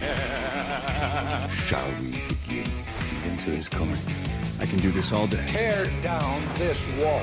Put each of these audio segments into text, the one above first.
Shall we begin? Coming. I can do this all day. Tear down this wall.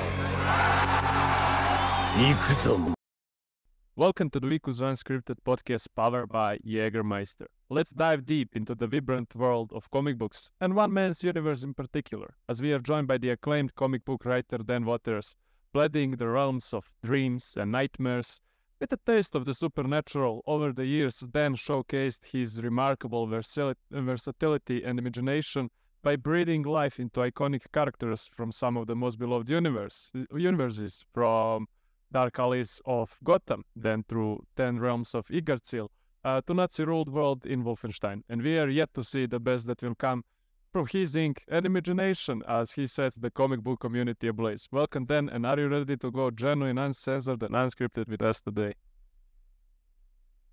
Welcome to the Vikus Unscripted podcast powered by Jägermeister. Let's dive deep into the vibrant world of comic books and one man's universe in particular, as we are joined by the acclaimed comic book writer Dan Watters, pleading the realms of dreams and nightmares with a taste of the supernatural, over the years, Dan showcased his remarkable versatility and imagination by breathing life into iconic characters from some of the most beloved universe, universes, from Dark Alleys of Gotham, then through Ten Realms of Yggdrasil, uh, to Nazi-ruled world in Wolfenstein. And we are yet to see the best that will come from his ink and imagination as he sets the comic book community ablaze. Welcome, then, and are you ready to go genuine, uncensored, and unscripted with us today?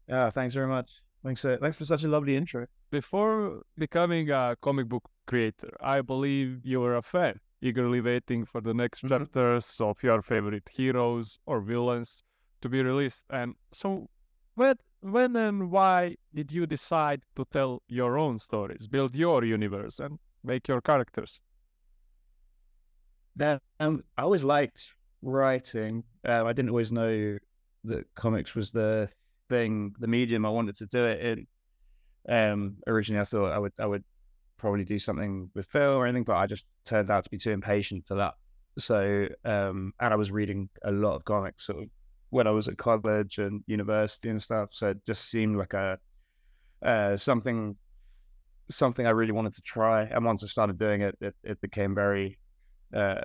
Yeah, thanks very much. Thanks, uh, thanks for such a lovely intro. Before becoming a comic book creator, I believe you were a fan, eagerly waiting for the next Mhm. chapters of your favorite heroes or villains to be released. And so, when, when and why did you decide to tell your own stories, build your universe, and make your characters? That um, I always liked writing. Uh, I didn't always know that comics was the thing, the medium I wanted to do it in. Um, originally, I thought I would, I would probably do something with film or anything, but I just turned out to be too impatient for that. So, um, and I was reading a lot of comics sort of when I was at college and university and stuff. So it just seemed like a uh, something, something I really wanted to try. And once I started doing it, it, it became very uh,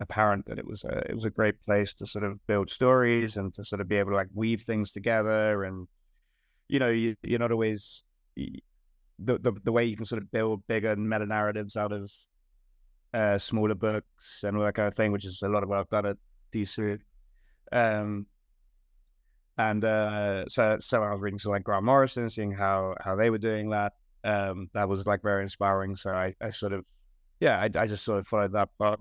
apparent that it was a it was a great place to sort of build stories and to sort of be able to like weave things together and you know you, you're not always the, the the way you can sort of build bigger meta narratives out of uh smaller books and all that kind of thing which is a lot of what I've done at DC um and uh so so I was reading so like Grant Morrison seeing how how they were doing that um that was like very inspiring so I, I sort of yeah I, I just sort of followed that path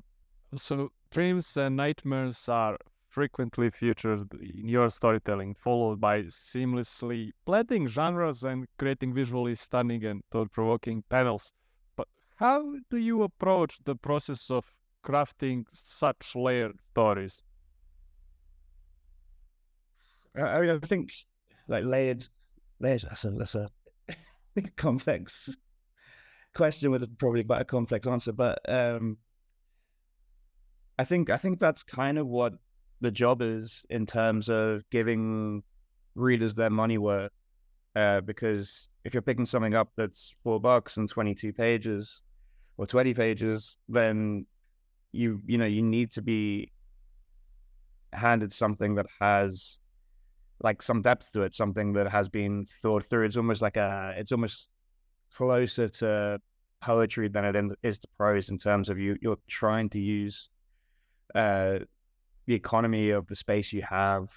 So, dreams and nightmares are frequently featured in your storytelling, followed by seamlessly blending genres and creating visually stunning and thought provoking panels. But how do you approach the process of crafting such layered stories? I, I think like layered, layers. That's a that's a complex question with probably quite a complex answer. But um, I think I think that's kind of what the job is in terms of giving readers their money worth. Uh, because if you're picking something up that's four bucks and twenty two pages or twenty pages, then you you know you need to be handed something that has like some depth to it, something that has been thought through. It's almost like a, it's almost closer to poetry than it is to prose in terms of you. You're trying to use uh, the economy of the space you have.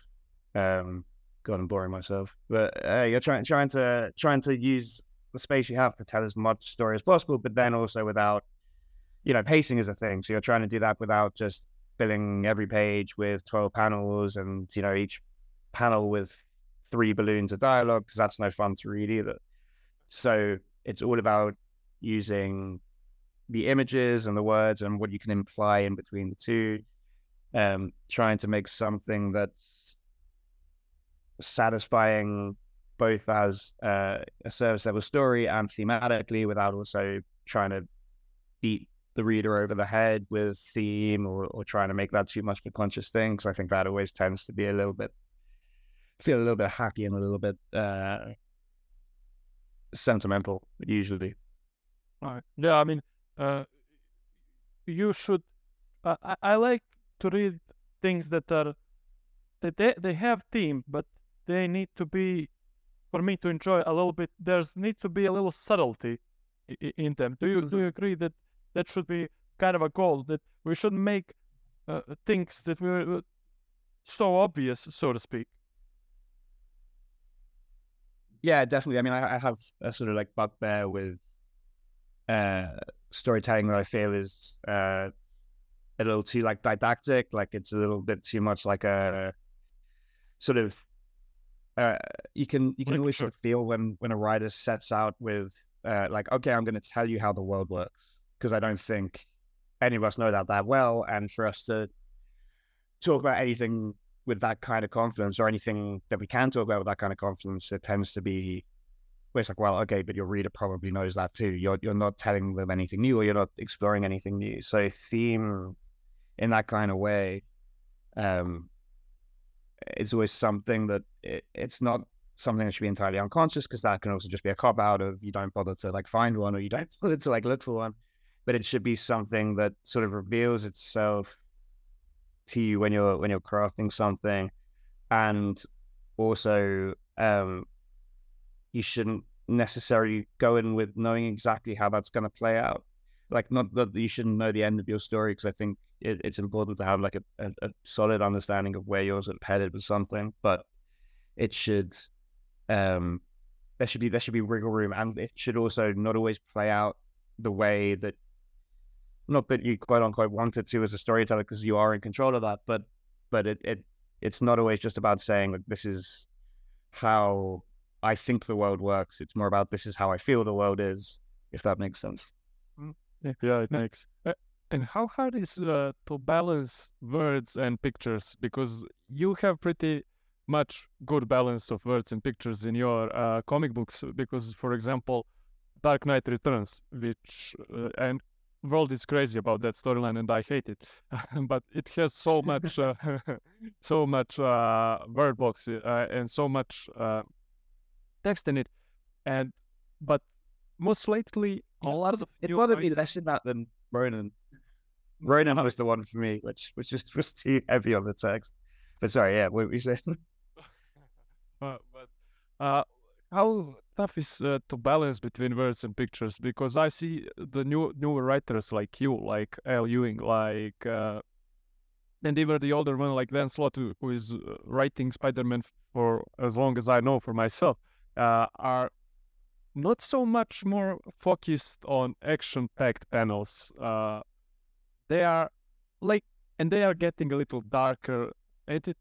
Um, God, I'm boring myself, but uh, you're trying trying to trying to use the space you have to tell as much story as possible, but then also without, you know, pacing is a thing. So you're trying to do that without just filling every page with 12 panels and you know each panel with three balloons of dialogue because that's no fun to read either. So it's all about using the images and the words and what you can imply in between the two, um, trying to make something that's satisfying both as uh, a service level story and thematically without also trying to beat the reader over the head with theme or, or trying to make that too much of a conscious thing because I think that always tends to be a little bit feel a little bit happy and a little bit uh, sentimental usually. Right. Yeah, I mean, uh, you should. Uh, I, I like to read things that are that they they have theme, but they need to be for me to enjoy a little bit. There's need to be a little subtlety i- i- in them. Do you do you agree that that should be kind of a goal that we should make uh, things that were uh, so obvious, so to speak? Yeah, definitely. I mean, I, I have a sort of like bugbear with uh, storytelling that I feel is uh, a little too like didactic. Like it's a little bit too much like a sort of uh, you can you can always sort of feel when when a writer sets out with uh, like, okay, I'm going to tell you how the world works because I don't think any of us know that that well, and for us to talk about anything with that kind of confidence or anything that we can talk about with that kind of confidence, it tends to be where it's like, well, okay, but your reader probably knows that too. You're you're not telling them anything new, or you're not exploring anything new. So theme in that kind of way, um, it's always something that it, it's not something that should be entirely unconscious because that can also just be a cop out of you don't bother to like find one or you don't bother to like look for one. But it should be something that sort of reveals itself to you when you're when you're crafting something, and also um, you shouldn't necessarily go in with knowing exactly how that's going to play out. Like, not that you shouldn't know the end of your story, because I think it, it's important to have like a, a, a solid understanding of where sort of headed with something. But it should, um, there should be there should be wiggle room, and it should also not always play out the way that, not that you quote unquote wanted to as a storyteller, because you are in control of that, but but it it it's not always just about saying like this is how I think the world works. It's more about this is how I feel the world is, if that makes sense. Yeah, yeah, it makes. Uh, and how hard is uh, to balance words and pictures? Because you have pretty much good balance of words and pictures in your uh, comic books. Because, for example, Dark Knight Returns, which uh, and world is crazy about that storyline, and I hate it. but it has so much, uh, so much uh, word box uh, and so much uh, text in it, and but most lately a lot of It bothered me less in that than Ronin. Ronin was the one for me, which which just was too heavy on the text. But sorry, yeah, what were you saying? Uh, but uh, how tough is uh, to balance between words and pictures? Because I see the new newer writers like you, like Al Ewing, like uh, and even the older one like Dan Slott, who who is uh, writing Spider-Man for as long as I know for myself, uh, are not so much more focused on action-packed panels. Uh, they are like, and they are getting a little darker. It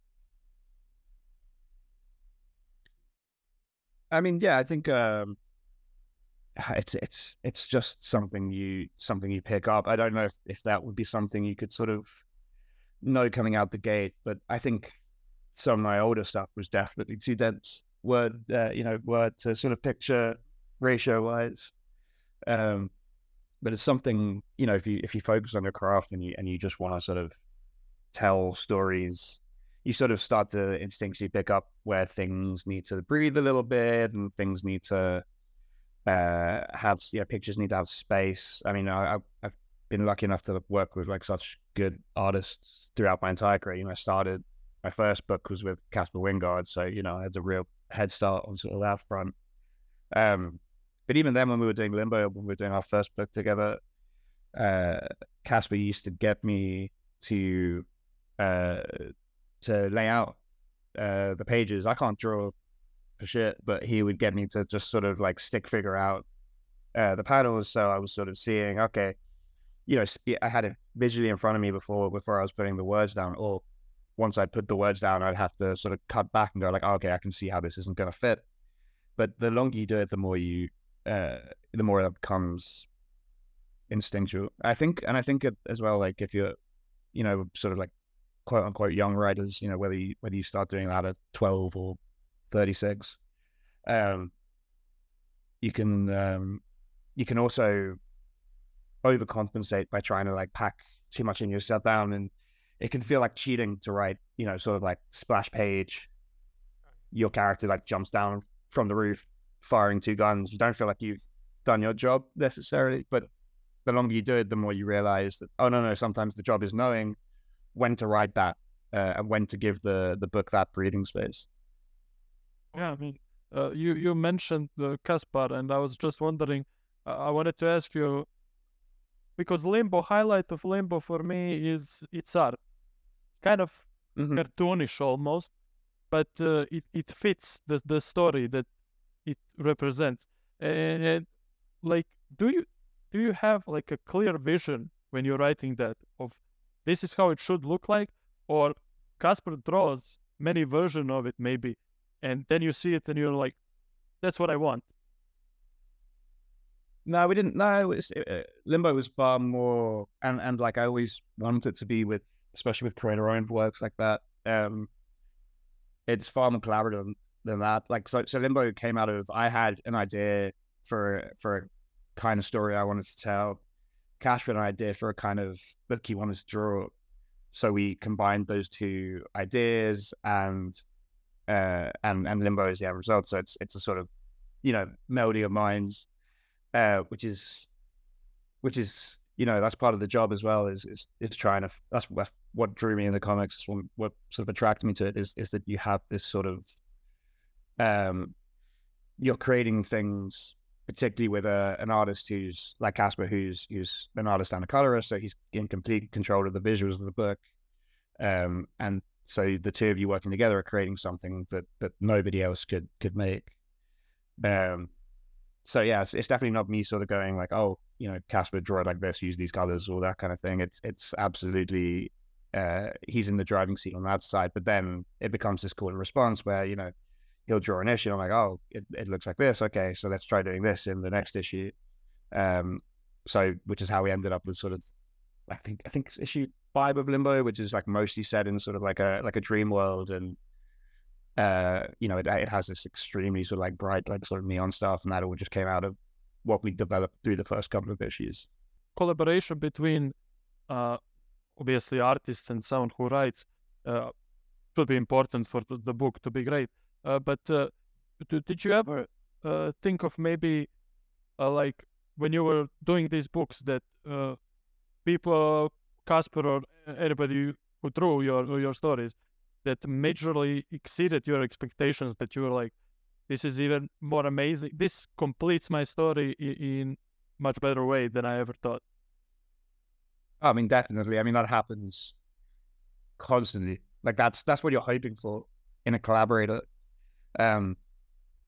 I mean, yeah, I think um, it's it's it's just something you something you pick up. I don't know if, if that would be something you could sort of know coming out the gate, but I think some of my older stuff was definitely too dense word, uh, you know, word to sort of picture ratio wise. Um, but it's something you know if you if you focus on your craft and you and you just want to sort of tell stories you sort of start to instinctively pick up where things need to breathe a little bit and things need to uh, have yeah pictures need to have space. I mean, I, I've- I've been lucky enough to work with like such good artists throughout my entire career. You know, I started my first book was with Caspar Wijngaard, so you know I had a real head start on sort of that front. Um, but even then, when we were doing Limbo, when we were doing our first book together, uh, Casper used to get me to uh, to lay out uh, the pages. I can't draw for shit, but he would get me to just sort of like stick figure out uh, the panels. So I was sort of seeing, okay, you know, I had it visually in front of me before before I was putting the words down. Or once I put the words down, I'd have to sort of cut back and go like, okay, I can see how this isn't going to fit. But the longer you do it, the more you, uh, the more it becomes instinctual. I think, and I think it, as well, like if you're, you know, sort of like quote unquote young writers, you know, whether you whether you start doing that at twelve or thirty six, um, you can um, you can also overcompensate by trying to like pack too much in yourself down, and it can feel like cheating to write, you know, sort of like splash page. Your character like jumps down from the roof, firing two guns. You don't feel like you've done your job necessarily, but the longer you do it, the more you realize that oh no no, sometimes the job is knowing when to write that uh, and when to give the the book that breathing space. Yeah, I mean, uh, you you mentioned the Caspar, and I was just wondering. Uh, I wanted to ask you because Limbo highlight of Limbo for me is its art. It's kind of Mhm. cartoonish almost, but uh, it it fits the the story that it represents. And, and like, do you do you have like a clear vision when you're writing that of this is how it should look like, or Caspar draws many version of it maybe, and then you see it and you're like, that's what I want. No, we didn't. No, it's, uh, Limbo was far more, and and like I always wanted it to be with, especially with creator-owned works like that. Um, it's far more collaborative than, than that. Like so, so Limbo came out of I had an idea for for a kind of story I wanted to tell. Caspar had an idea for a kind of book he wanted to draw. So we combined those two ideas and uh and and Limbo is the end result. So it's it's a sort of you know melody of minds uh, which is which is you know that's part of the job as well is is, is trying to that's, what drew me in the comics what, what sort of attracted me to it is is that you have this sort of um you're creating things particularly with a, an artist who's like Caspar who's who's an artist and a colorist so he's in complete control of the visuals of the book um and so the two of you working together are creating something that that nobody else could could make um so yeah, it's, it's, definitely not me sort of going like, oh, you know, Caspar draw it like this, use these colors, all that kind of thing. It's it's absolutely uh, he's in the driving seat on that side. But then it becomes this call and response where you know he'll draw an issue. I'm like, oh, it, it looks like this. Okay, so let's try doing this in the next issue. Um, so which is how we ended up with sort of, I think I think issue five of Limbo, which is like mostly set in sort of like a like a dream world and uh, you know, it, it has this extremely sort of like bright, like sort of neon stuff, and that all just came out of what we developed through the first couple of issues. Collaboration between, uh, obviously, artists and someone who writes uh, should be important for the book to be great. Uh, but uh, did you ever uh, think of maybe, like, when you were doing these books, that people, Caspar or anybody who drew your your stories, that majorly exceeded your expectations that you were like this is even more amazing. This completes my story in much better way than i ever thought. I mean definitely. I mean that happens constantly. Like that's that's what you're hoping for in a collaborator um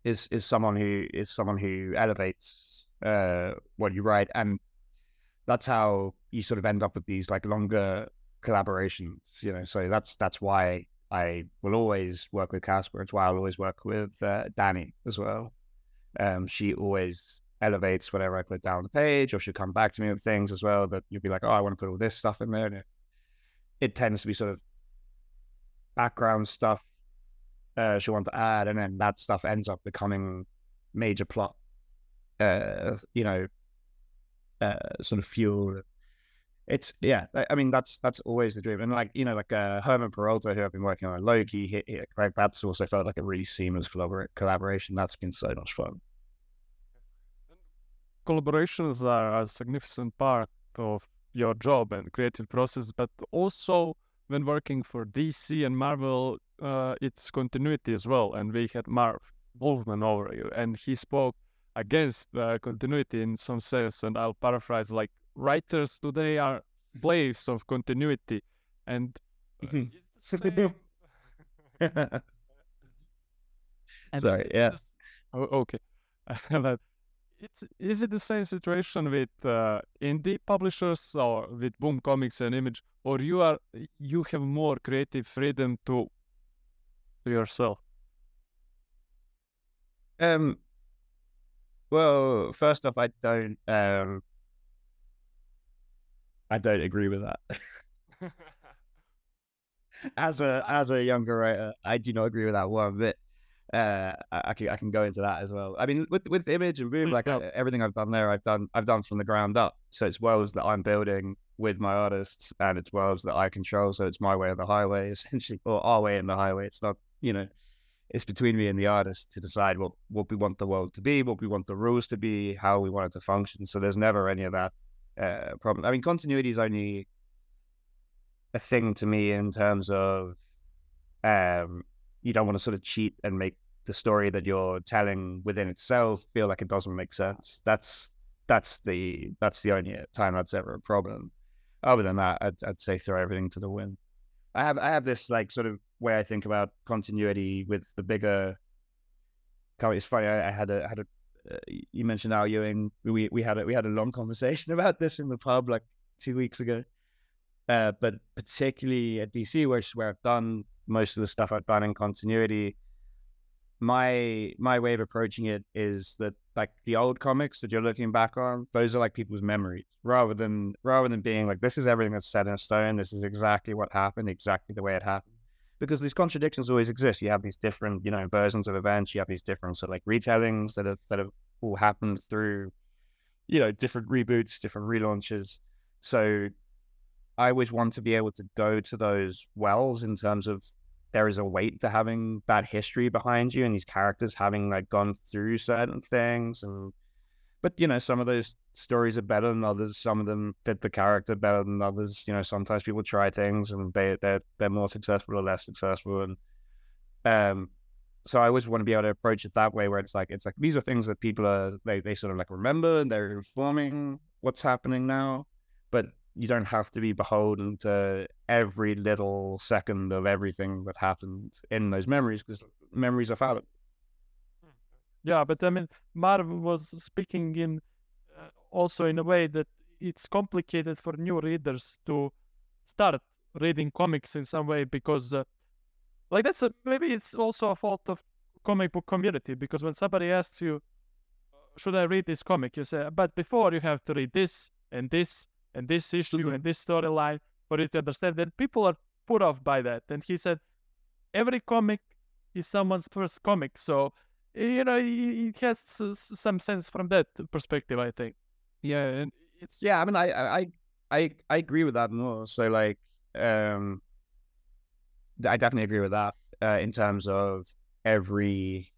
is is someone who is someone who elevates uh what you write and that's how you sort of end up with these like longer collaborations you know so that's that's why I will always work with Caspar. It's why I'll always work with uh, Dani as well. Um, she always elevates whatever I put down the page, or she'll come back to me with things as well that you'll be like, oh, I want to put all this stuff in there. And it, it tends to be sort of background stuff uh, she'll want to add, and then that stuff ends up becoming major plot, uh, you know, uh, sort of fuel it's yeah. I mean, that's that's always the dream, and like you know, like uh, Germán Peralta, who I've been working on Loki, he, he, like that's also felt like a really seamless collabor- collaboration. That's been so much fun. Collaborations are a significant part of your job and creative process, but also when working for DC and Marvel, uh, it's continuity as well. And we had Marv Wolfman over you, and he spoke against the continuity in some sense. And I'll paraphrase like writers today are slaves of continuity and uh, sorry yeah just, oh, okay it's is it the same situation with uh, indie publishers or with boom comics and image or you are you have more creative freedom to, to yourself um well first off i don't um I don't agree with that. as a as a younger writer, I do not agree with that one bit. Uh, I, I, can I can go into that as well. I mean, with with image and boom, like everything I've done there, I've done I've done from the ground up. So it's worlds that I'm building with my artists, and it's worlds that I control. So it's my way of the highway, essentially, or our way in the highway. It's not, you know, it's between me and the artist to decide what what we want the world to be, what we want the rules to be, how we want it to function. So there's never any of that uh, problem. I mean, continuity is only a thing to me in terms of um, you don't want to sort of cheat and make the story that you're telling within itself feel like it doesn't make sense. That's that's the that's the only time that's ever a problem. Other than that, I'd, I'd say throw everything to the wind. I have I have this like sort of way I think about continuity with the bigger. It's funny. I, I had a had a uh, you mentioned Al Ewing. We we had a, we had a long conversation about this in the pub like two weeks ago. Uh, but particularly at DC, where where I've done most of the stuff I've done in continuity, my my way of approaching it is that like the old comics that you're looking back on, those are like people's memories, rather than rather than being like this is everything that's set in stone. This is exactly what happened, exactly the way it happened. Because these contradictions always exist. You have these different, you know, versions of events. You have these different sort of like retellings that have that have all happened through, you know, different reboots, different relaunches. So I always want to be able to go to those wells in terms of there is a weight to having that history behind you and these characters having like gone through certain things and but you know some of those stories are better than others. Some of them fit the character better than others. You know sometimes people try things and they they're, they're more successful or less successful. And um so I always want to be able to approach it that way where it's like it's like these are things that people are they, they sort of like remember and they're informing what's happening now. But you don't have to be beholden to every little second of everything that happened in those memories because memories are fallible. Yeah, but I mean, Marv was speaking in uh, also in a way that it's complicated for new readers to start reading comics in some way because, uh, like, that's a, maybe it's also a fault of comic book community because when somebody asks you, "Should I read this comic?" you say, "But before you have to read this and this and this issue mm-hmm. and this storyline for you to understand that people are put off by that. And he said, every comic is someone's first comic. So, you know, it has some sense from that perspective, I think. Yeah. And it's, yeah, I mean, I, I, I, I agree with that more. So like, um, I definitely agree with that, uh, in terms of every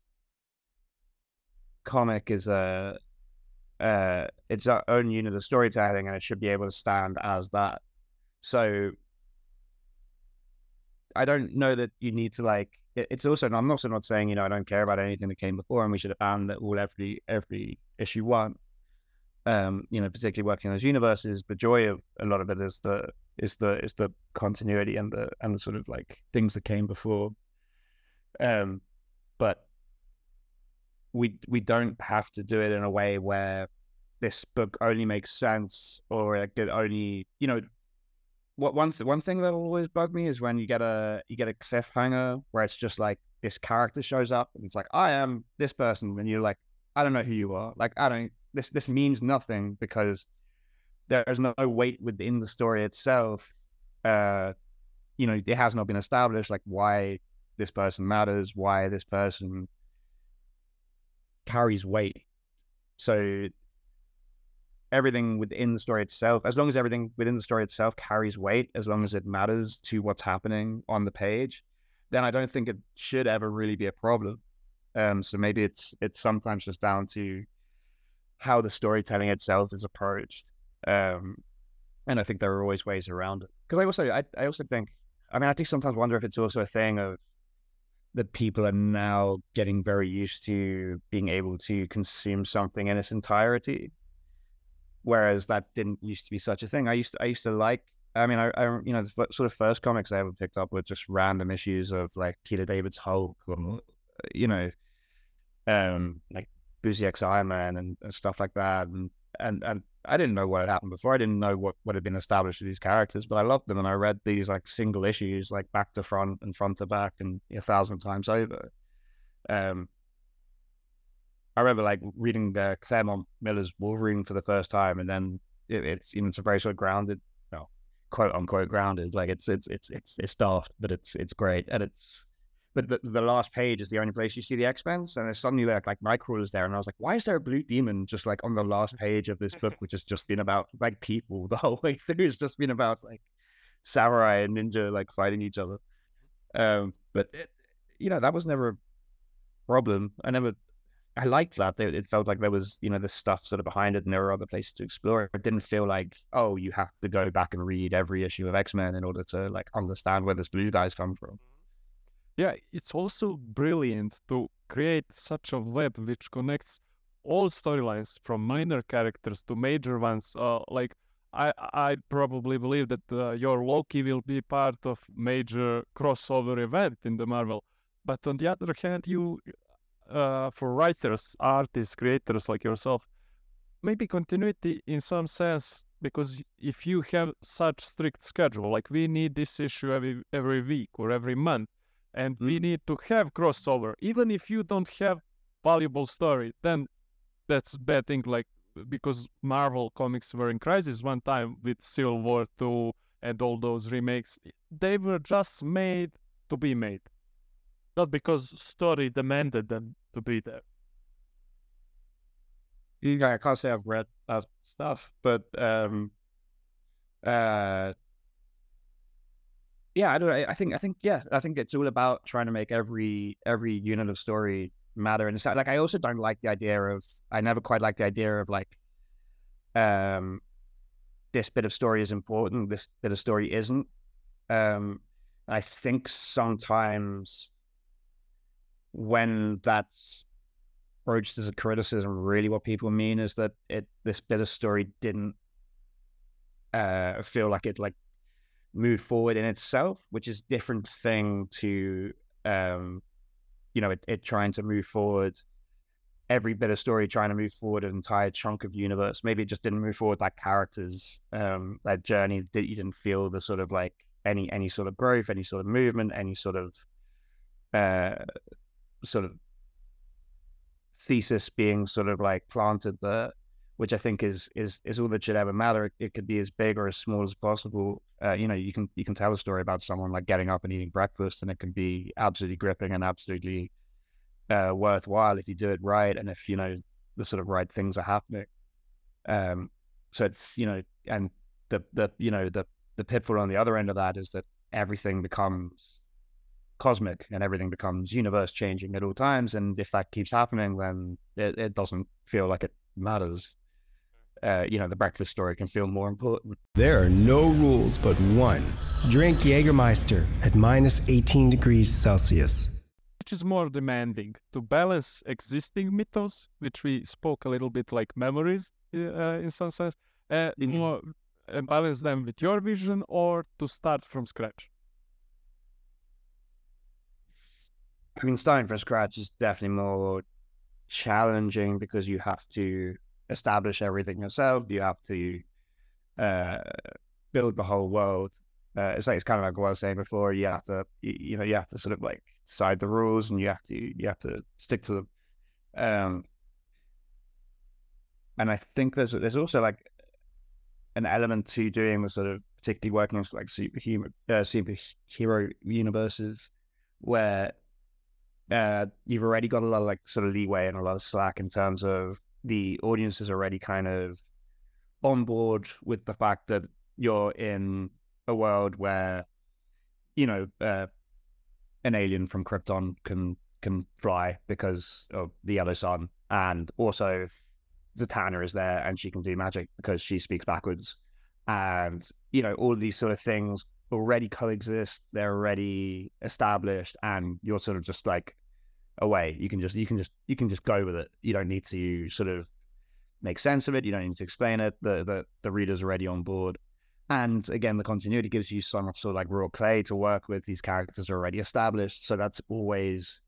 comic is a, uh, its our own unit of storytelling, and it should be able to stand as that. So I don't know that you need to like. It, it's also I'm also not saying you know I don't care about anything that came before, and we should ban that all every every issue one. Um, you know, particularly working in those universes, the joy of a lot of it is the is the is the continuity and the and the sort of like things that came before. Um, but we we don't have to do it in a way where this book only makes sense or it could only you know what one th- one thing that always bug me is when you get a you get a cliffhanger where it's just like this character shows up and it's like I am this person and you're like I don't know who you are like I don't this this means nothing because there's no weight within the story itself uh you know it has not been established like why this person matters why this person carries weight. So everything within the story itself, as long as everything within the story itself carries weight, as long as it matters to what's happening on the page, then I don't think it should ever really be a problem. Um, so maybe it's it's sometimes just down to how the storytelling itself is approached. Um, and I think there are always ways around it. Because I also I, I also think I mean I do sometimes wonder if it's also a thing of that people are now getting very used to being able to consume something in its entirety, whereas that didn't used to be such a thing. I used to, I used to like. I mean, I, I you know the sort of first comics I ever picked up were just random issues of like Peter David's Hulk, or you know, um, like Busiek's Iron Man and, and stuff like that, and and and I didn't know what had happened before. I didn't know what, what had been established with these characters, but I loved them and I read these like single issues, like back to front and front to back, and a thousand times over. Um, I remember like reading uh, Claremont Miller's Wolverine for the first time, and then it, it's you know it's a very sort of grounded, you know, quote unquote grounded. Like it's it's it's it's it's daft, but it's it's great, and it's but the, the last page is the only place you see the X Men, and there's suddenly like like Nightcrawler's there, and I was like, why is there a blue demon just like on the last page of this book, which has just been about like people the whole way through? It's just been about like samurai and ninja like fighting each other. Um, but it, you know that was never a problem. I never. I liked that. It felt like there was, you know, the stuff sort of behind it, and there were other places to explore. It didn't feel like, oh, you have to go back and read every issue of X Men in order to like understand where this blue guys come from yeah, it's also brilliant to create such a web which connects all storylines from minor characters to major ones. Uh, like I, I probably believe that uh, your Loki will be part of major crossover event in the Marvel. But on the other hand, you, uh, for writers, artists, creators like yourself, maybe continuity in some sense because if you have such strict schedule, like we need this issue every every week or every month, and we need to have crossover. Even if you don't have valuable story, then that's bad thing. Like because Marvel comics were in crisis one time with Civil War two and all those remakes, they were just made to be made, not because story demanded them to be there. Yeah, I can't say I've read that stuff, but um, uh, yeah, I don't. I, think. I think. Yeah, I think it's all about trying to make every every unit of story matter. And like I also don't like the idea of. I never quite like the idea of like, um, this bit of story is important. This bit of story isn't. Um, I think sometimes when that's approached as a criticism, really what people mean is that it this bit of story didn't uh, feel like it like moved forward in itself, which is different thing to um, you know it, it trying to move forward every bit of story trying to move forward an entire chunk of universe. Maybe it just didn't move forward that characters, um, that journey that you didn't feel the sort of like any any sort of growth, any sort of movement, any sort of uh sort of thesis being sort of like planted there, which I think is is is all that should ever matter. It could be as big or as small as possible. Uh, you know, you can you can tell a story about someone like getting up and eating breakfast, and it can be absolutely gripping and absolutely uh, worthwhile if you do it right, and if you know the sort of right things are happening. Um, so it's you know, and the the you know the the pitfall on the other end of that is that everything becomes cosmic and everything becomes universe changing at all times. And if that keeps happening, then it, it doesn't feel like it matters. Uh, you know, the breakfast story can feel more important. There are no rules but one. Drink Jägermeister at minus 18 degrees Celsius. Which is more demanding to balance existing mythos, which we spoke a little bit like memories uh, in some sense, uh, Mhm. more, uh, balance them with your vision or to start from scratch. I mean, starting from scratch is definitely more challenging because you have to establish everything yourself. You have to uh, build the whole world. Uh, it's like it's kind of like what I was saying before. You have to, you, you know, you have to sort of like decide the rules, and you have to, you have to stick to them. Um, and I think there's there's also like an element to doing the sort of particularly working with like superhuman uh, superhero universes where uh, you've already got a lot of like sort of leeway and a lot of slack in terms of the audience is already kind of on board with the fact that you're in a world where you know uh, an alien from Krypton can can fly because of the yellow sun, and also Zatanna is there and she can do magic because she speaks backwards, and you know all these sort of things already coexist. They're already established, and you're sort of just like away. You can just you can just you can just go with it. You don't need to sort of make sense of it. You don't need to explain it. The the the reader's already on board. And again, the continuity gives you so much sort of like raw clay to work with. These characters are already established, so that's always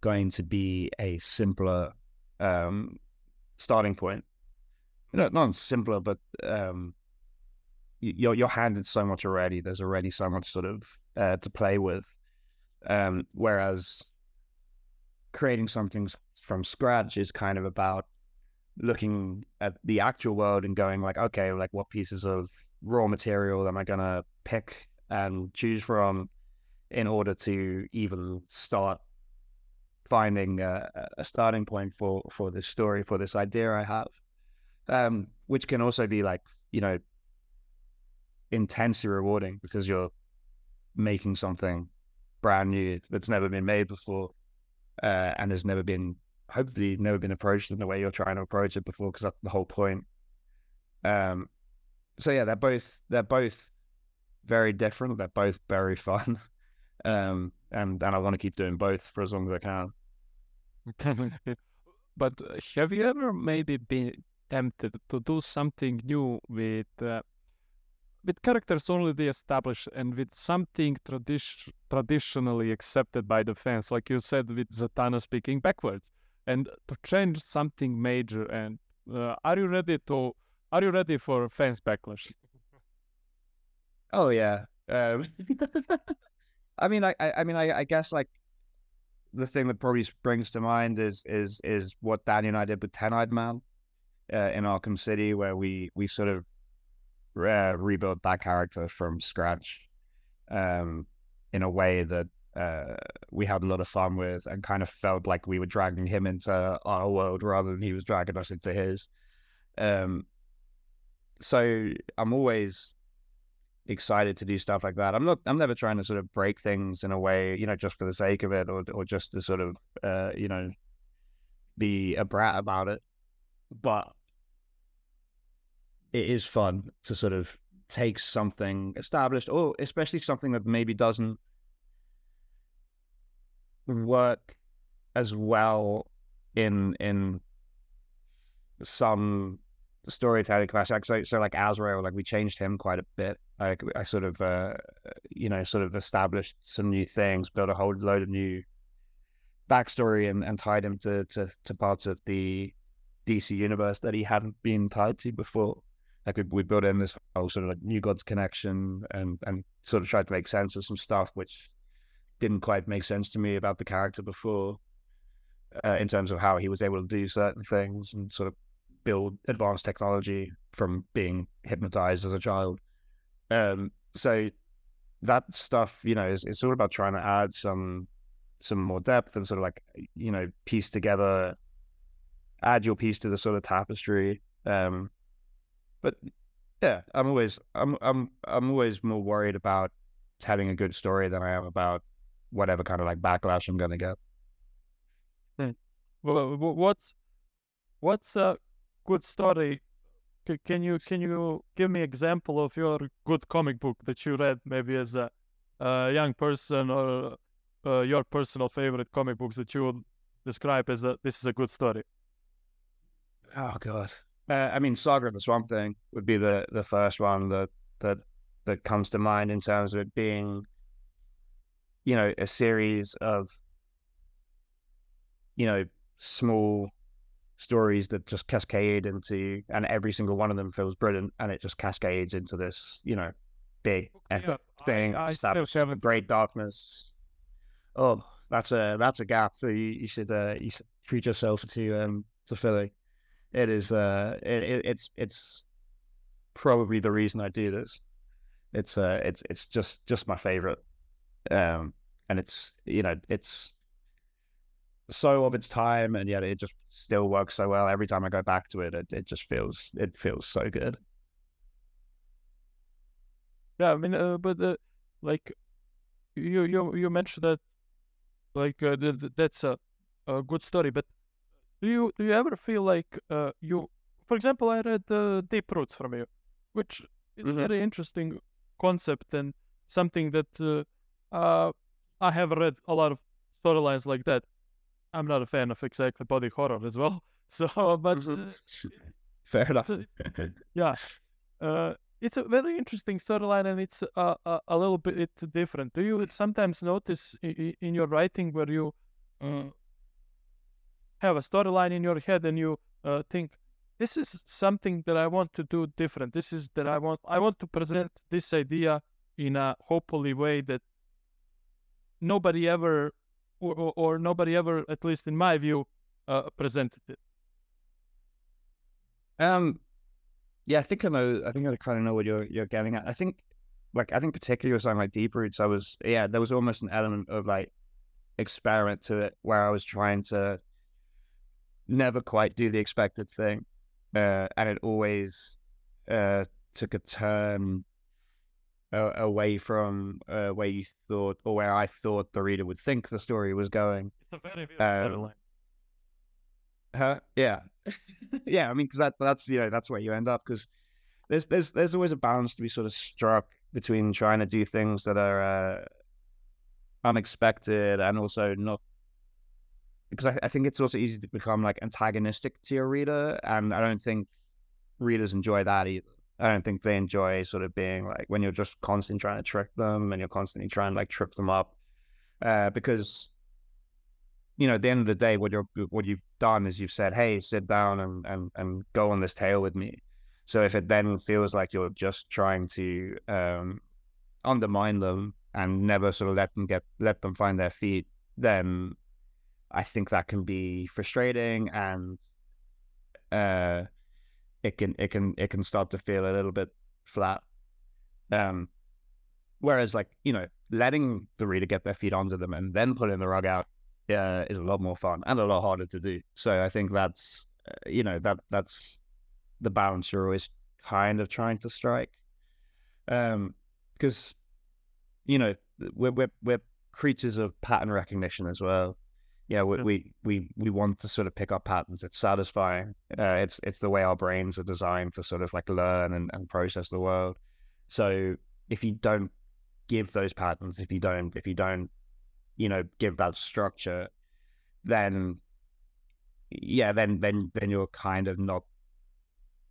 going to be a simpler um, starting point. No, not simpler, but um, you're you're handed so much already. There's already so much sort of uh, to play with. Um, whereas creating something from scratch is kind of about looking at the actual world and going like, okay, like what pieces of raw material am I gonna pick and choose from in order to even start finding a, a starting point for for this story for this idea I have, um, which can also be like you know intensely rewarding because you're making something brand new that's never been made before uh, and has never been hopefully never been approached in the way you're trying to approach it before because that's the whole point. Um so yeah they're both they're both very different. They're both very fun. Um and and i want to keep doing both for as long as i can. But uh, have you ever maybe been tempted to do something new with uh, with characters already established and with something tradi- traditionally accepted by the fans, like you said with Zatanna speaking backwards, and to change something major? And uh, are you ready to? Are you ready for fans backlash? oh yeah um I mean, I, I, mean, I, I guess like the thing that probably springs to mind is is is what Dani and I did with Ten Eyed Man uh, in Arkham City, where we we sort of uh, rebuilt that character from scratch, um, in a way that uh, we had a lot of fun with, and kind of felt like we were dragging him into our world rather than he was dragging us into his. Um, so I'm always excited to do stuff like that. I'm not. I'm never trying to sort of break things in a way, you know, just for the sake of it, or or just to sort of, uh, you know, be a brat about it. But it is fun to sort of take something established, or especially something that maybe doesn't work as well in in some storytelling class. So, so like Azrael, like we changed him quite a bit. I, I sort of, uh, you know, sort of established some new things, built a whole load of new backstory, and, and tied him to, to to parts of the DC universe that he hadn't been tied to before. Like we, we built in this whole sort of like New Gods connection, and and sort of tried to make sense of some stuff which didn't quite make sense to me about the character before. Uh, in terms of how he was able to do certain things and sort of build advanced technology from being hypnotized as a child. Um, so that stuff, you know, is it's all about trying to add some some more depth and sort of like you know piece together, add your piece to the sort of tapestry. Um, but yeah, I'm always I'm I'm I'm always more worried about telling a good story than I am about whatever kind of like backlash I'm going to get. Well, what's what's a good story? C- Can you can you give me example of your good comic book that you read maybe as a, a young person or uh, your personal favorite comic books that you would describe as a this is a good story? Oh god. Uh, I mean, Saga of the Swamp Thing would be the the first one that that that comes to mind in terms of it being, you know, a series of, you know, small stories that just cascade into, and every single one of them feels brilliant, and it just cascades into this, you know, big Yeah, thing. I, I still haven't great darkness. Oh, that's a that's a gap that you, you should uh, you should treat yourself to um to filling. It is uh it, it, it's it's probably the reason I do this. It's uh it's it's just just my favorite. Um and it's you know it's so of its time and yet it just still works so well every time I go back to it it, it just feels it feels so good. Yeah, I mean, uh, but uh, like you you you mentioned that like uh, th- th- that's a, a good story, but do you do you ever feel like uh, you, for example, I read uh, Deep Roots from you, which is a Mhm. very interesting concept and something that uh, uh, I have read a lot of storylines like that. I'm not a fan of exactly body horror as well, so but uh, Fair enough. so yeah, uh, it's a very interesting storyline, and it's a, a, a little bit different. Do you sometimes notice in, in your writing where you uh, have a storyline in your head and you uh, think this is something that I want to do different. This is that I want. I want to present this idea in a hopefully way that nobody ever, or, or, or nobody ever, at least in my view, uh, presented it. Um, yeah, I think I know. I think I kind of know what you're you're getting at. I think, like, I think particularly with something like Deep Roots, I was yeah, there was almost an element of like experiment to it where I was trying to never quite do the expected thing, uh, and it always uh took a turn uh, away from uh, where you thought or where I thought the reader would think the story was going. It's a very Uh, storyline. Huh? Yeah, yeah. I mean, because that that's you know that's where you end up because there's there's there's always a balance to be sort of struck between trying to do things that are uh, unexpected and also not because I, I think it's also easy to become like antagonistic to your reader, and I don't think readers enjoy that either. I don't think they enjoy sort of being like when you're just constantly trying to trick them and you're constantly trying to like trip them up, uh, because you know, at the end of the day, what you're what you've done is you've said, "Hey, sit down and and and go on this tale with me." So if it then feels like you're just trying to um, undermine them and never sort of let them get let them find their feet, then I think that can be frustrating and uh it can it can it can start to feel a little bit flat. Um whereas like, you know, letting the reader get their feet onto them and then pulling the rug out uh, is a lot more fun and a lot harder to do. So I think that's uh, you know that that's the balance you're always kind of trying to strike. Um because you know we're we're we're creatures of pattern recognition as well yeah, we, we we we want to sort of pick up patterns. It's satisfying. Uh, it's it's the way our brains are designed to sort of like learn and, and process the world. So if you don't give those patterns, if you don't if you don't, you know, give that structure, then yeah, then then then you're kind of not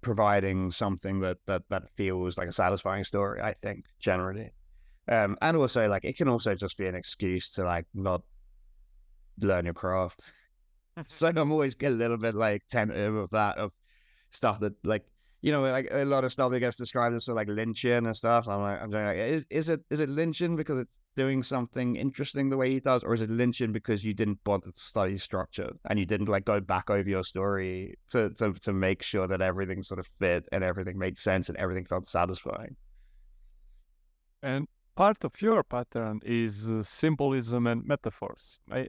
providing something that that that feels like a satisfying story. I think generally, um, and also like it can also just be an excuse to like not learn your craft. so I'm always get a little bit like tentative of that of stuff that like you know like a lot of stuff that gets described as sort of like Lynchian and stuff. I'm like I'm like is is it is it Lynchian because it's doing something interesting the way he does, or is it Lynchian because you didn't bother to study structure and you didn't like go back over your story to to to make sure that everything sort of fit and everything made sense and everything felt satisfying. And part of your pattern is uh, symbolism and metaphors. I,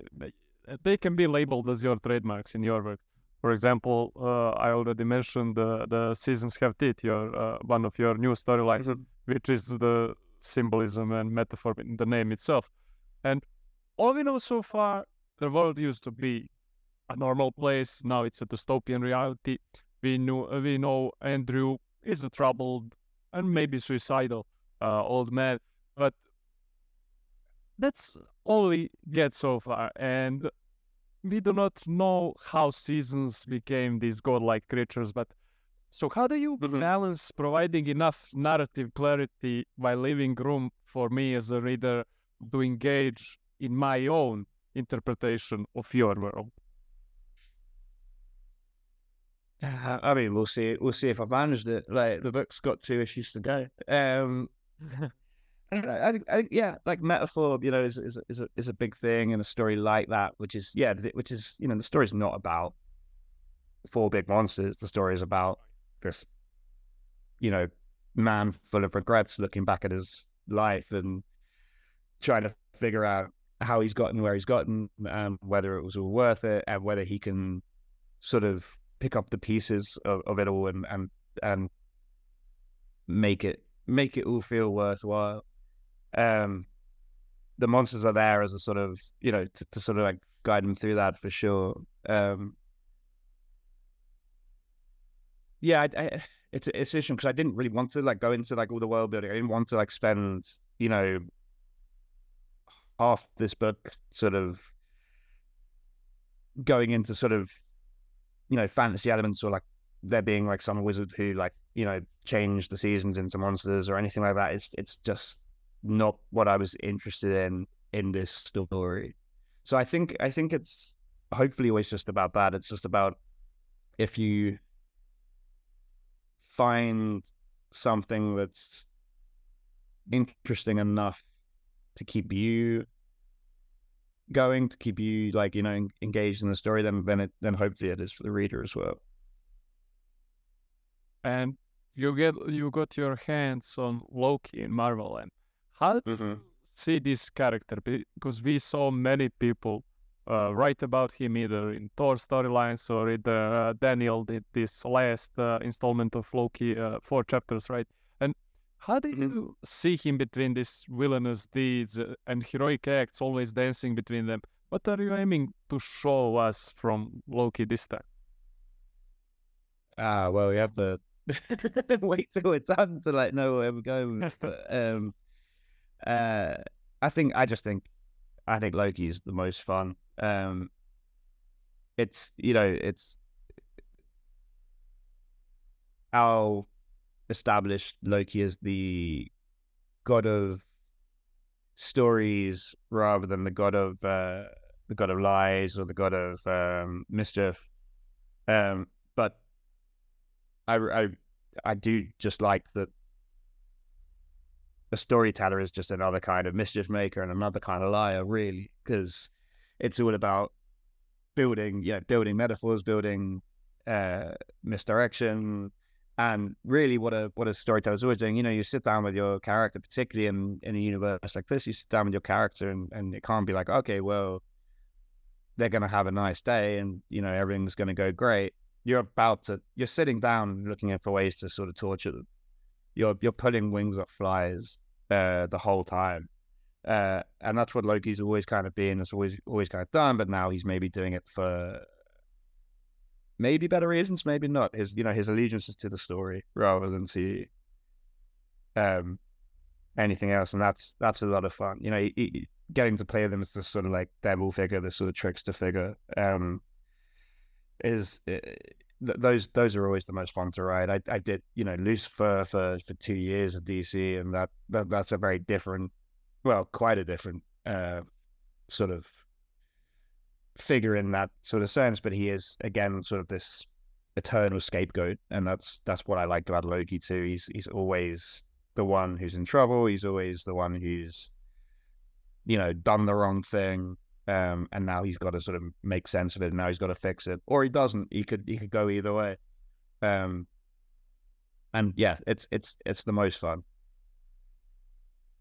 they can be labeled as your trademarks in your work. For example, uh, I already mentioned the, the seasons have teeth, your uh, one of your new storylines, mm-hmm. which is the symbolism and metaphor in the name itself. And all we know so far, the world used to be a normal place. Now it's a dystopian reality. We know we know Andrew is a troubled and maybe suicidal uh, old man that's all we get so far. And we do not know how seasons became these godlike creatures, but so how do you mm-hmm. balance providing enough narrative clarity while leaving room for me as a reader to engage in my own interpretation of your world? Uh, I mean, we'll see. We'll see if I've managed it. Like the book's got two issues to go. Um, I I think, yeah, like metaphor, you know, is is is a, is a big thing in a story like that, which is yeah, which is you know, the story is not about four big monsters. The story is about this, you know, man full of regrets, looking back at his life and trying to figure out how he's gotten where he's gotten, and whether it was all worth it, and whether he can sort of pick up the pieces of, of it all and and and make it make it all feel worthwhile um, the monsters are there as a sort of you know to, to sort of like guide them through that for sure. Um, yeah, I, I, it's it's interesting because I didn't really want to like go into like all the world building. I didn't want to like spend you know half this book sort of going into sort of you know fantasy elements or like there being like some wizard who like you know changed the seasons into monsters or anything like that. It's it's just not what I was interested in in this story. So I think I think it's hopefully always just about that. It's just about if you find something that's interesting enough to keep you going, to keep you like you know engaged in the story, then then it then hopefully it is for the reader as well. And you get you got your hands on Loki in Marvel, and how do mm-hmm. you see this character? Because we saw many people uh, write about him either in Thor storylines or either uh, Daniel did this last uh, installment of Loki, uh, four chapters, right? And how do mm-hmm. you see him between these villainous deeds uh, and heroic acts, always dancing between them? What are you aiming to show us from Loki this time? Ah, well, we have to wait till it's done to like know where we're going. But um, uh, I think I just think I think Loki is the most fun. Um, it's you know it's how established Loki is the god of stories rather than the god of uh, the god of lies or the god of um, mischief. Um, but I, I I do just like that a storyteller is just another kind of mischief maker and another kind of liar, really, because it's all about building, yeah, building metaphors, building uh, misdirection, and really what a what a storyteller is always doing. You know, you sit down with your character, particularly in in a universe like this, you sit down with your character, and and it can't be like, okay, well, they're going to have a nice day, and you know everything's going to go great. You're about to, you're sitting down looking for ways to sort of torture them. You're you're putting wings off flies uh, the whole time. Uh, and that's what Loki's always kind of been. It's always always kind of done, but now he's maybe doing it for maybe better reasons, maybe not. His you know his allegiance is to the story rather than to um anything else, and that's that's a lot of fun. You know, he, he, getting to play them as this sort of like devil figure, this sort of trickster figure, um, is. Uh, those those are always the most fun to ride. I, I did you know Lucifer for for two years at DC, and that, that that's a very different, well, quite a different uh, sort of figure in that sort of sense. But he is again sort of this eternal scapegoat, and that's that's what I like about Loki too. He's he's always the one who's in trouble. He's always the one who's you know done the wrong thing, um, and now he's got to sort of make sense of it. And now he's got to fix it, or he doesn't. He could he could go either way. Um, and yeah, it's it's it's the most fun.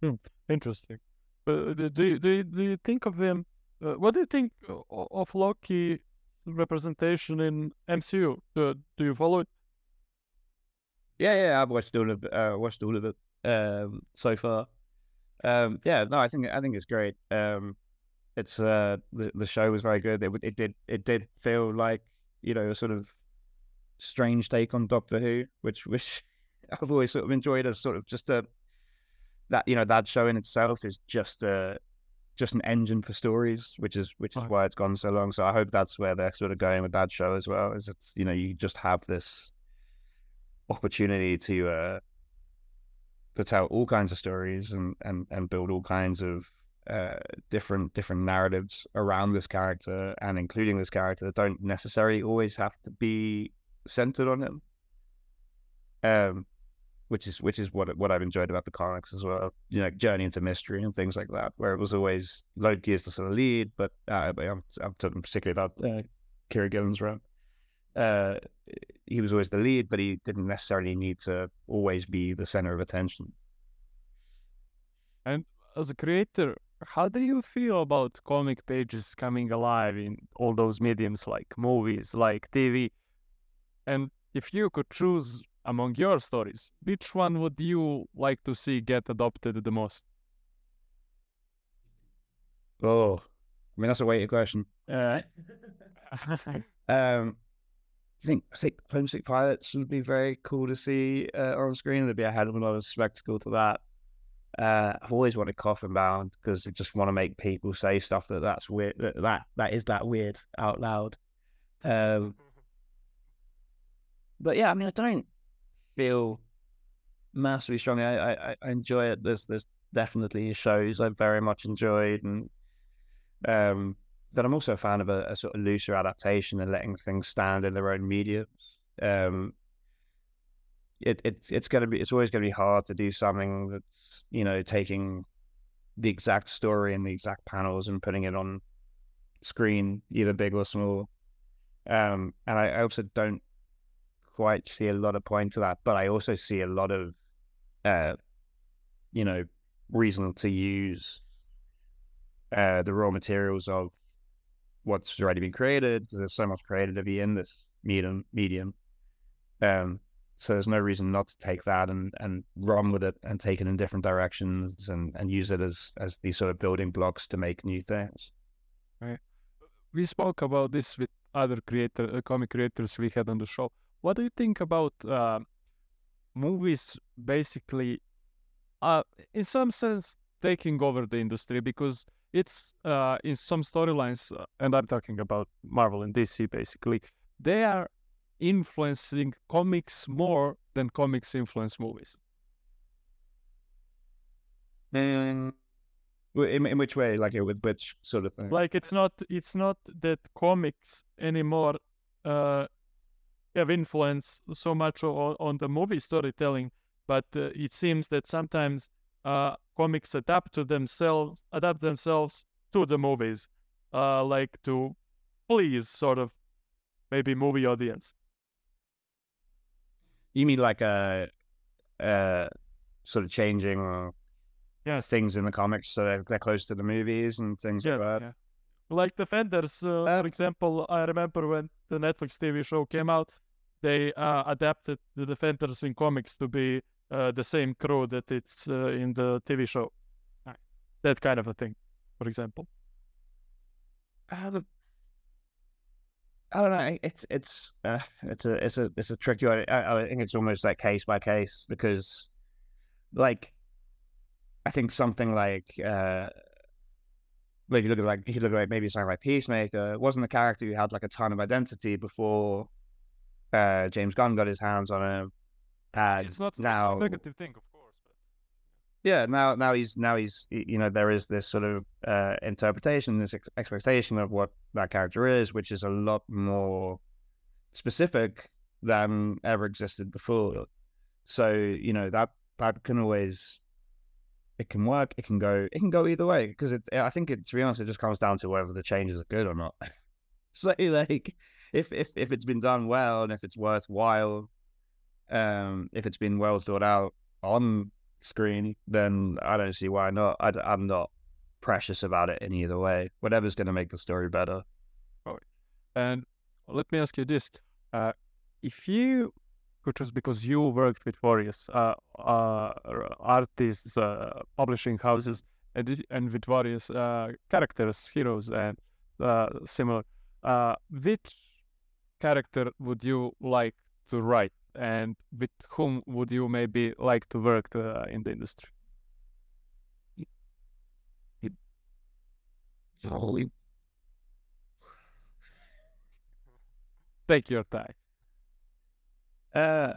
Hmm, interesting. Uh, do, do, do, do you think of him uh, what do you think of Loki representation in MCU? Uh, do you follow it? Yeah, yeah, I've watched all of uh, watched all of it um, so far. Um, yeah, no, I think I think it's great. Um, it's uh, the the show was very good. It, it did it did feel like you know a sort of strange take on Doctor Who, which which I've always sort of enjoyed as sort of just a that you know that show in itself is just a just an engine for stories, which is which is why it's gone so long. So I hope that's where they're sort of going with that show as well. Is it's you know you just have this opportunity to uh, to tell all kinds of stories and and and build all kinds of uh, different different narratives around this character and including this character that don't necessarily always have to be centered on him. Um, which is which is what what I've enjoyed about the comics as well. You know, Journey into Mystery and things like that, where it was always Loki is the sort of lead, but uh, I'm, I'm talking particularly about uh, Kieron Gillen's run. Uh, he was always the lead, but he didn't necessarily need to always be the center of attention. And as a creator, how do you feel about comic pages coming alive in all those mediums like movies, like TV? And if you could choose among your stories, which one would you like to see get adopted the most? Oh, I mean that's a weighted question. Uh, um, I think I think Home Sick Pilots would be very cool to see uh, on screen. There'd be a hell of a lot of spectacle to that. Uh, I've always wanted Coffin Bound because I just want to make people say stuff that that's weird. That that, that is that weird out loud. Um, but yeah, I mean, I don't feel massively strongly. I, I, I enjoy it. There's there's definitely shows I've very much enjoyed, and um, but I'm also a fan of a, a, sort of looser adaptation and letting things stand in their own mediums. Um, it, it it's gonna be it's always gonna be hard to do something that's you know taking the exact story and the exact panels and putting it on screen, either big or small. Um, and I, I also don't quite see a lot of point to that, but I also see a lot of, uh, you know, reason to use uh, the raw materials of what's already been created because there's so much creativity in this medium. Medium, um, so there's no reason not to take that and and run with it and take it in different directions and and use it as as these sort of building blocks to make new things. Right. We spoke about this with other creator, uh, comic creators we had on the show what do you think about uh, movies basically, uh, in some sense, taking over the industry because it's uh, in some storylines, uh, and I'm talking about Marvel and DC basically, they are influencing comics more than comics influence movies. And in, in which way, like with which sort of thing? Like it's not it's not that comics anymore uh, have influence so much on, on the movie storytelling, but uh, it seems that sometimes uh, comics adapt to themselves, adapt themselves to the movies, uh, like to please sort of maybe movie audience. You mean like a, uh, sort of changing Yes. things in the comics so they're, they're close to the movies and things Yes, like that? yeah. Like Defenders, uh, Uh, for example, I remember when the Netflix TV show came out, they uh, adapted the Defenders in comics to be uh, the same crew that it's uh, in the TV show. That kind of a thing, for example. Uh, I don't know. It's it's uh, it's a it's a it's a tricky one. I, I think it's almost like case by case because, like, I think something like uh, like you look at like you look at like maybe something like Peacemaker it wasn't a character who had like a ton of identity before uh, James Gunn got his hands on him. And It's not now a negative thing, of. Yeah now now he's now he's you know there is this sort of uh interpretation this ex- expectation of what that character is which is a lot more specific than ever existed before. So you know that that can always it can work it can go it can go either way because it i think it to be honest it just comes down to whether the changes are good or not. So like if if if it's been done well and if it's worthwhile um if it's been well thought out on screen, then I don't see why not. I, am not precious about it in either way. Whatever's going to make the story better. And let me ask you this: uh, if you could choose, because you worked with various uh, uh, artists, uh, publishing houses, and, and with various uh, characters, heroes, and uh, similar, which character would you like to write, and with whom would you maybe like to work uh, in the industry? Take your time. Uh,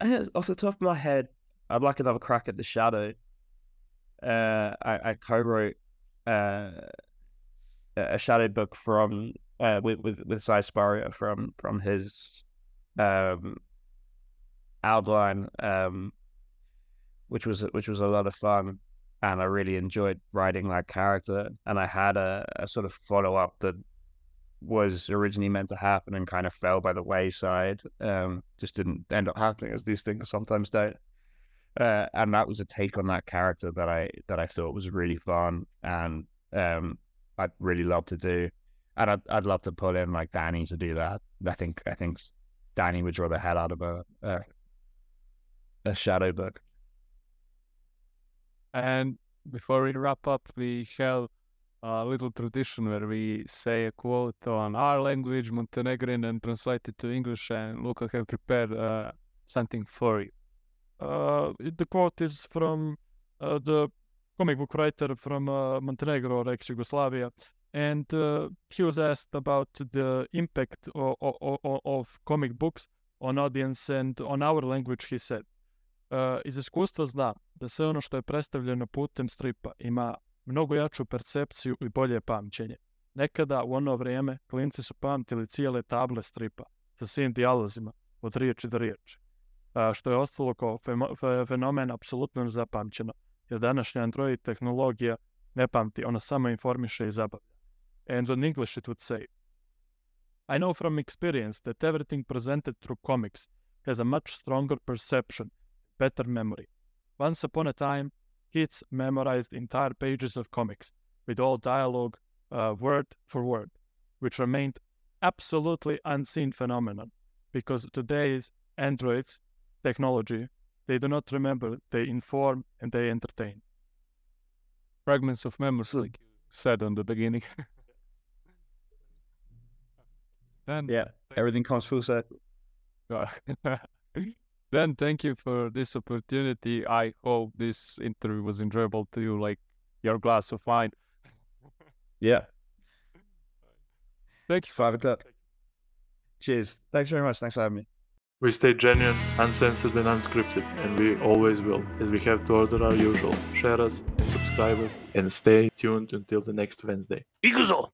I off the top of my head, I'd like another crack at the Shadow. Uh, I, I co-wrote uh, a Shadow book from uh, with with with Si Spurrier from from his um outline, um, which was which was a lot of fun, and I really enjoyed writing that character. And I had a, a sort of follow up that was originally meant to happen and kind of fell by the wayside. Um, just didn't end up happening as these things sometimes don't. Uh, and that was a take on that character that I that I thought was really fun and um, I'd really love to do. And I'd I'd love to pull in like Dani to do that. I think I think Dani would draw the hell out of a a, a shadow book. And before we wrap up, we have a little tradition where we say a quote on our language, Montenegrin, and translate it to English. And Luca have prepared uh, something for you. Uh, the quote is from uh, the comic book writer from uh, Montenegro, or ex-Yugoslavia, and uh, he was asked about the impact of, of, of comic books on audience and on our language. He said. Uh, iz iskustva zna da sve ono što je predstavljeno putem stripa ima mnogo jaču percepciju i bolje pamćenje. Nekada u ono vrijeme klinci su pamtili cijele table stripa sa svim dijalozima od riječi do riječi, a, što je ostalo kao fe- fenomen apsolutno nezapamćeno, jer današnja Android tehnologija ne pamti, ona samo informiše i zabavi. And in English it would say, I know from experience that everything presented through comics has a much stronger perception better memory. Once upon a time, kids memorized entire pages of comics with all dialogue, uh, word for word, which remained absolutely unseen phenomenon because today's androids technology they do not remember they inform and they entertain. Fragments of memories like you said on the beginning then Yeah, everything comes full circle. then thank you for this opportunity. I hope this interview was enjoyable to you, like your glass of wine. Yeah, Thank you. five o'clock. Cheers. Thanks very much. Thanks for having me. We stay genuine, uncensored, and unscripted, and we always will, as we have to order our usual. Share us and subscribe us, and stay tuned until the next Wednesday. Ikuzo!